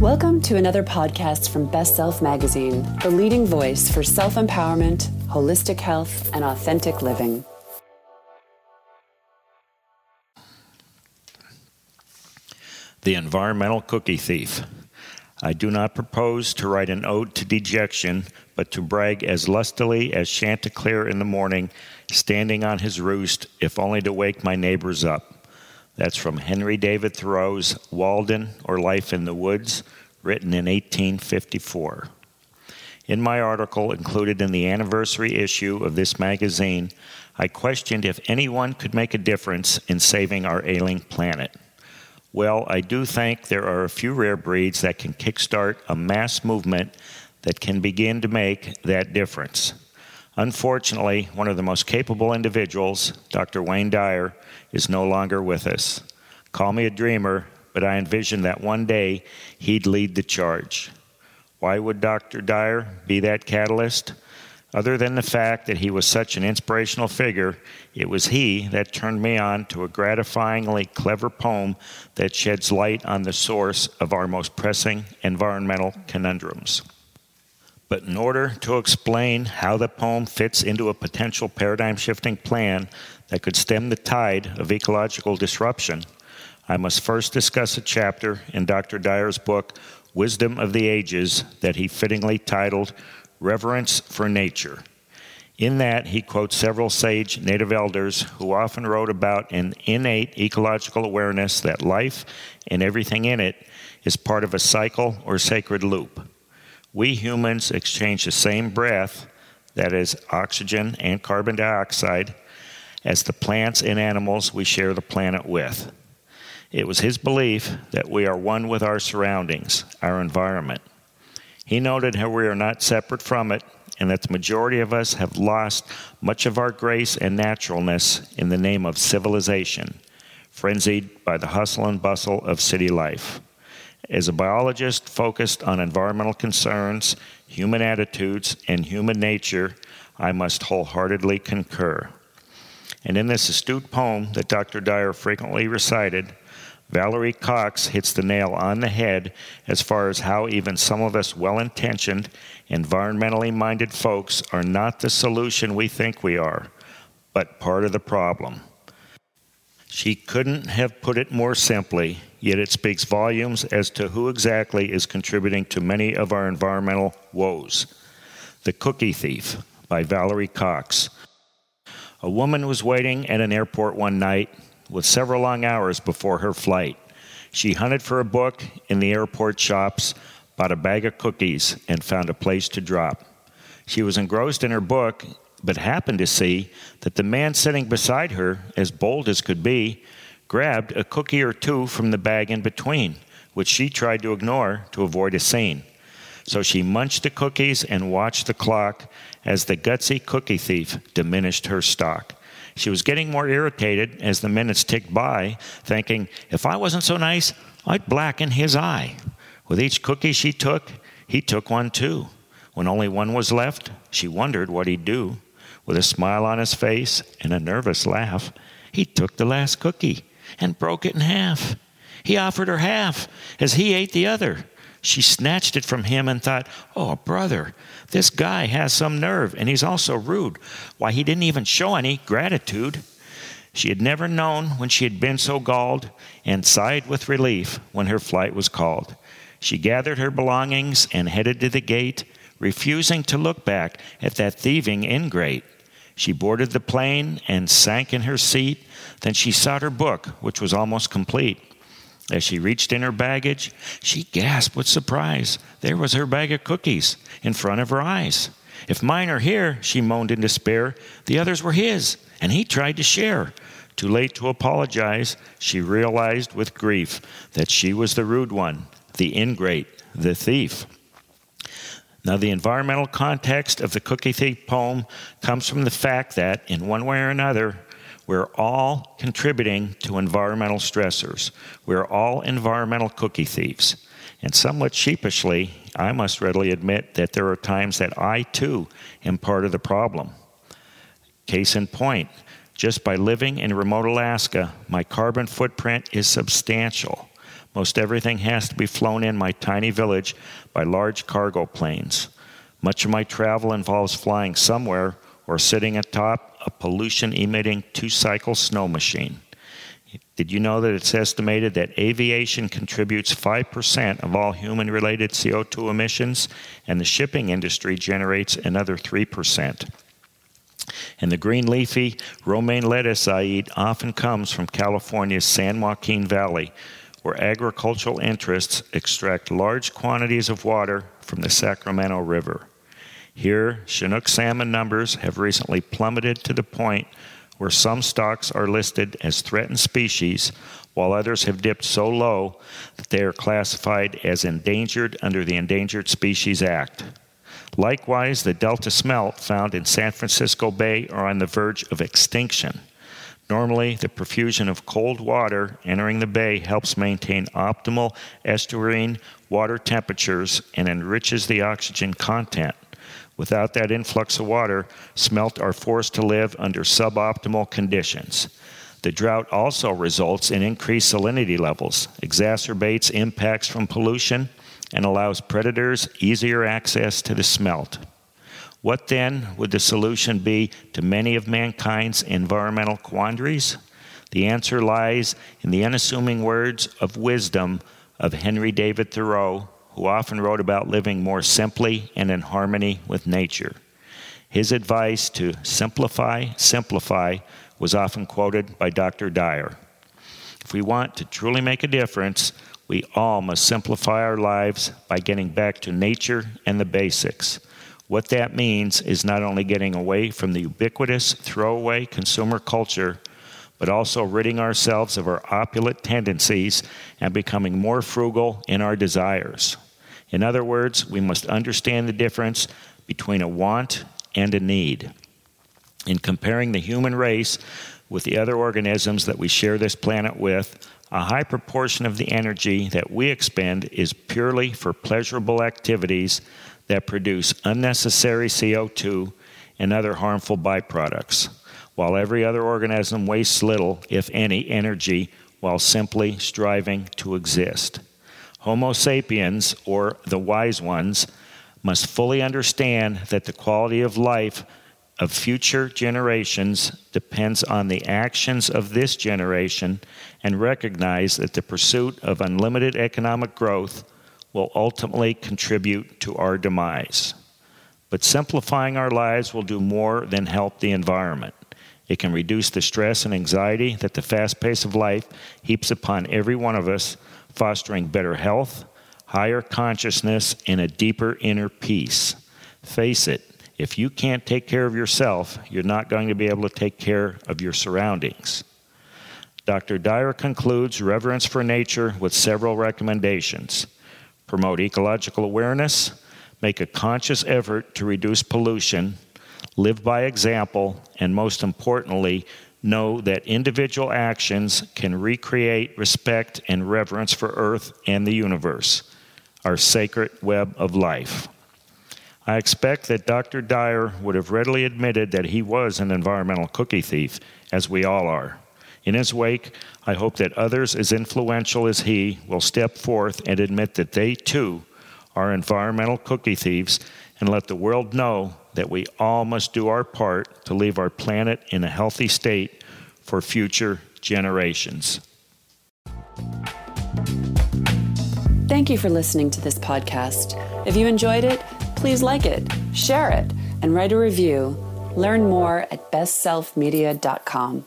Welcome to another podcast from Best Self Magazine, the leading voice for self empowerment, holistic health, and authentic living. The Environmental Cookie Thief. I do not propose to write an ode to dejection, but to brag as lustily as Chanticleer in the morning, standing on his roost, if only to wake my neighbors up. That's from Henry David Thoreau's Walden or Life in the Woods, written in 1854. In my article included in the anniversary issue of this magazine, I questioned if anyone could make a difference in saving our ailing planet. Well, I do think there are a few rare breeds that can kickstart a mass movement that can begin to make that difference. Unfortunately, one of the most capable individuals, Dr. Wayne Dyer, is no longer with us. Call me a dreamer, but I envisioned that one day he'd lead the charge. Why would Dr. Dyer be that catalyst? Other than the fact that he was such an inspirational figure, it was he that turned me on to a gratifyingly clever poem that sheds light on the source of our most pressing environmental conundrums. But in order to explain how the poem fits into a potential paradigm shifting plan that could stem the tide of ecological disruption, I must first discuss a chapter in Dr. Dyer's book, Wisdom of the Ages, that he fittingly titled Reverence for Nature. In that, he quotes several sage native elders who often wrote about an innate ecological awareness that life and everything in it is part of a cycle or sacred loop. We humans exchange the same breath, that is, oxygen and carbon dioxide, as the plants and animals we share the planet with. It was his belief that we are one with our surroundings, our environment. He noted how we are not separate from it and that the majority of us have lost much of our grace and naturalness in the name of civilization, frenzied by the hustle and bustle of city life. As a biologist focused on environmental concerns, human attitudes, and human nature, I must wholeheartedly concur. And in this astute poem that Dr. Dyer frequently recited, Valerie Cox hits the nail on the head as far as how even some of us well intentioned, environmentally minded folks are not the solution we think we are, but part of the problem. She couldn't have put it more simply, yet it speaks volumes as to who exactly is contributing to many of our environmental woes. The Cookie Thief by Valerie Cox. A woman was waiting at an airport one night with several long hours before her flight. She hunted for a book in the airport shops, bought a bag of cookies, and found a place to drop. She was engrossed in her book, but happened to see that the man sitting beside her, as bold as could be, grabbed a cookie or two from the bag in between, which she tried to ignore to avoid a scene. So she munched the cookies and watched the clock as the gutsy cookie thief diminished her stock. She was getting more irritated as the minutes ticked by, thinking, if I wasn't so nice, I'd blacken his eye. With each cookie she took, he took one too. When only one was left, she wondered what he'd do. With a smile on his face and a nervous laugh, he took the last cookie and broke it in half. He offered her half as he ate the other. She snatched it from him and thought, Oh, brother, this guy has some nerve, and he's also rude. Why, he didn't even show any gratitude. She had never known when she had been so galled and sighed with relief when her flight was called. She gathered her belongings and headed to the gate, refusing to look back at that thieving ingrate. She boarded the plane and sank in her seat. Then she sought her book, which was almost complete. As she reached in her baggage, she gasped with surprise. There was her bag of cookies in front of her eyes. If mine are here, she moaned in despair, the others were his, and he tried to share. Too late to apologize, she realized with grief that she was the rude one, the ingrate, the thief. Now, the environmental context of the Cookie Thief poem comes from the fact that, in one way or another, we're all contributing to environmental stressors. We're all environmental cookie thieves. And somewhat sheepishly, I must readily admit that there are times that I too am part of the problem. Case in point, just by living in remote Alaska, my carbon footprint is substantial. Most everything has to be flown in my tiny village by large cargo planes. Much of my travel involves flying somewhere or sitting atop a pollution emitting two cycle snow machine. Did you know that it's estimated that aviation contributes 5% of all human related CO2 emissions and the shipping industry generates another 3%? And the green leafy romaine lettuce I eat often comes from California's San Joaquin Valley, where agricultural interests extract large quantities of water from the Sacramento River. Here, Chinook salmon numbers have recently plummeted to the point where some stocks are listed as threatened species, while others have dipped so low that they are classified as endangered under the Endangered Species Act. Likewise, the Delta smelt found in San Francisco Bay are on the verge of extinction. Normally, the profusion of cold water entering the bay helps maintain optimal estuarine water temperatures and enriches the oxygen content. Without that influx of water, smelt are forced to live under suboptimal conditions. The drought also results in increased salinity levels, exacerbates impacts from pollution, and allows predators easier access to the smelt. What then would the solution be to many of mankind's environmental quandaries? The answer lies in the unassuming words of wisdom of Henry David Thoreau, who often wrote about living more simply and in harmony with nature. His advice to simplify, simplify was often quoted by Dr. Dyer. If we want to truly make a difference, we all must simplify our lives by getting back to nature and the basics. What that means is not only getting away from the ubiquitous throwaway consumer culture, but also ridding ourselves of our opulent tendencies and becoming more frugal in our desires. In other words, we must understand the difference between a want and a need. In comparing the human race with the other organisms that we share this planet with, a high proportion of the energy that we expend is purely for pleasurable activities that produce unnecessary CO2 and other harmful byproducts, while every other organism wastes little, if any, energy while simply striving to exist. Homo sapiens, or the wise ones, must fully understand that the quality of life of future generations depends on the actions of this generation and recognize that the pursuit of unlimited economic growth will ultimately contribute to our demise. But simplifying our lives will do more than help the environment. It can reduce the stress and anxiety that the fast pace of life heaps upon every one of us fostering better health, higher consciousness, and a deeper inner peace. Face it, if you can't take care of yourself, you're not going to be able to take care of your surroundings. Dr. Dyer concludes reverence for nature with several recommendations promote ecological awareness, make a conscious effort to reduce pollution, live by example, and most importantly, know that individual actions can recreate respect and reverence for Earth and the universe, our sacred web of life. I expect that Dr. Dyer would have readily admitted that he was an environmental cookie thief, as we all are. In his wake, I hope that others as influential as he will step forth and admit that they too are environmental cookie thieves and let the world know that we all must do our part to leave our planet in a healthy state for future generations. Thank you for listening to this podcast. If you enjoyed it, please like it, share it, and write a review. Learn more at bestselfmedia.com.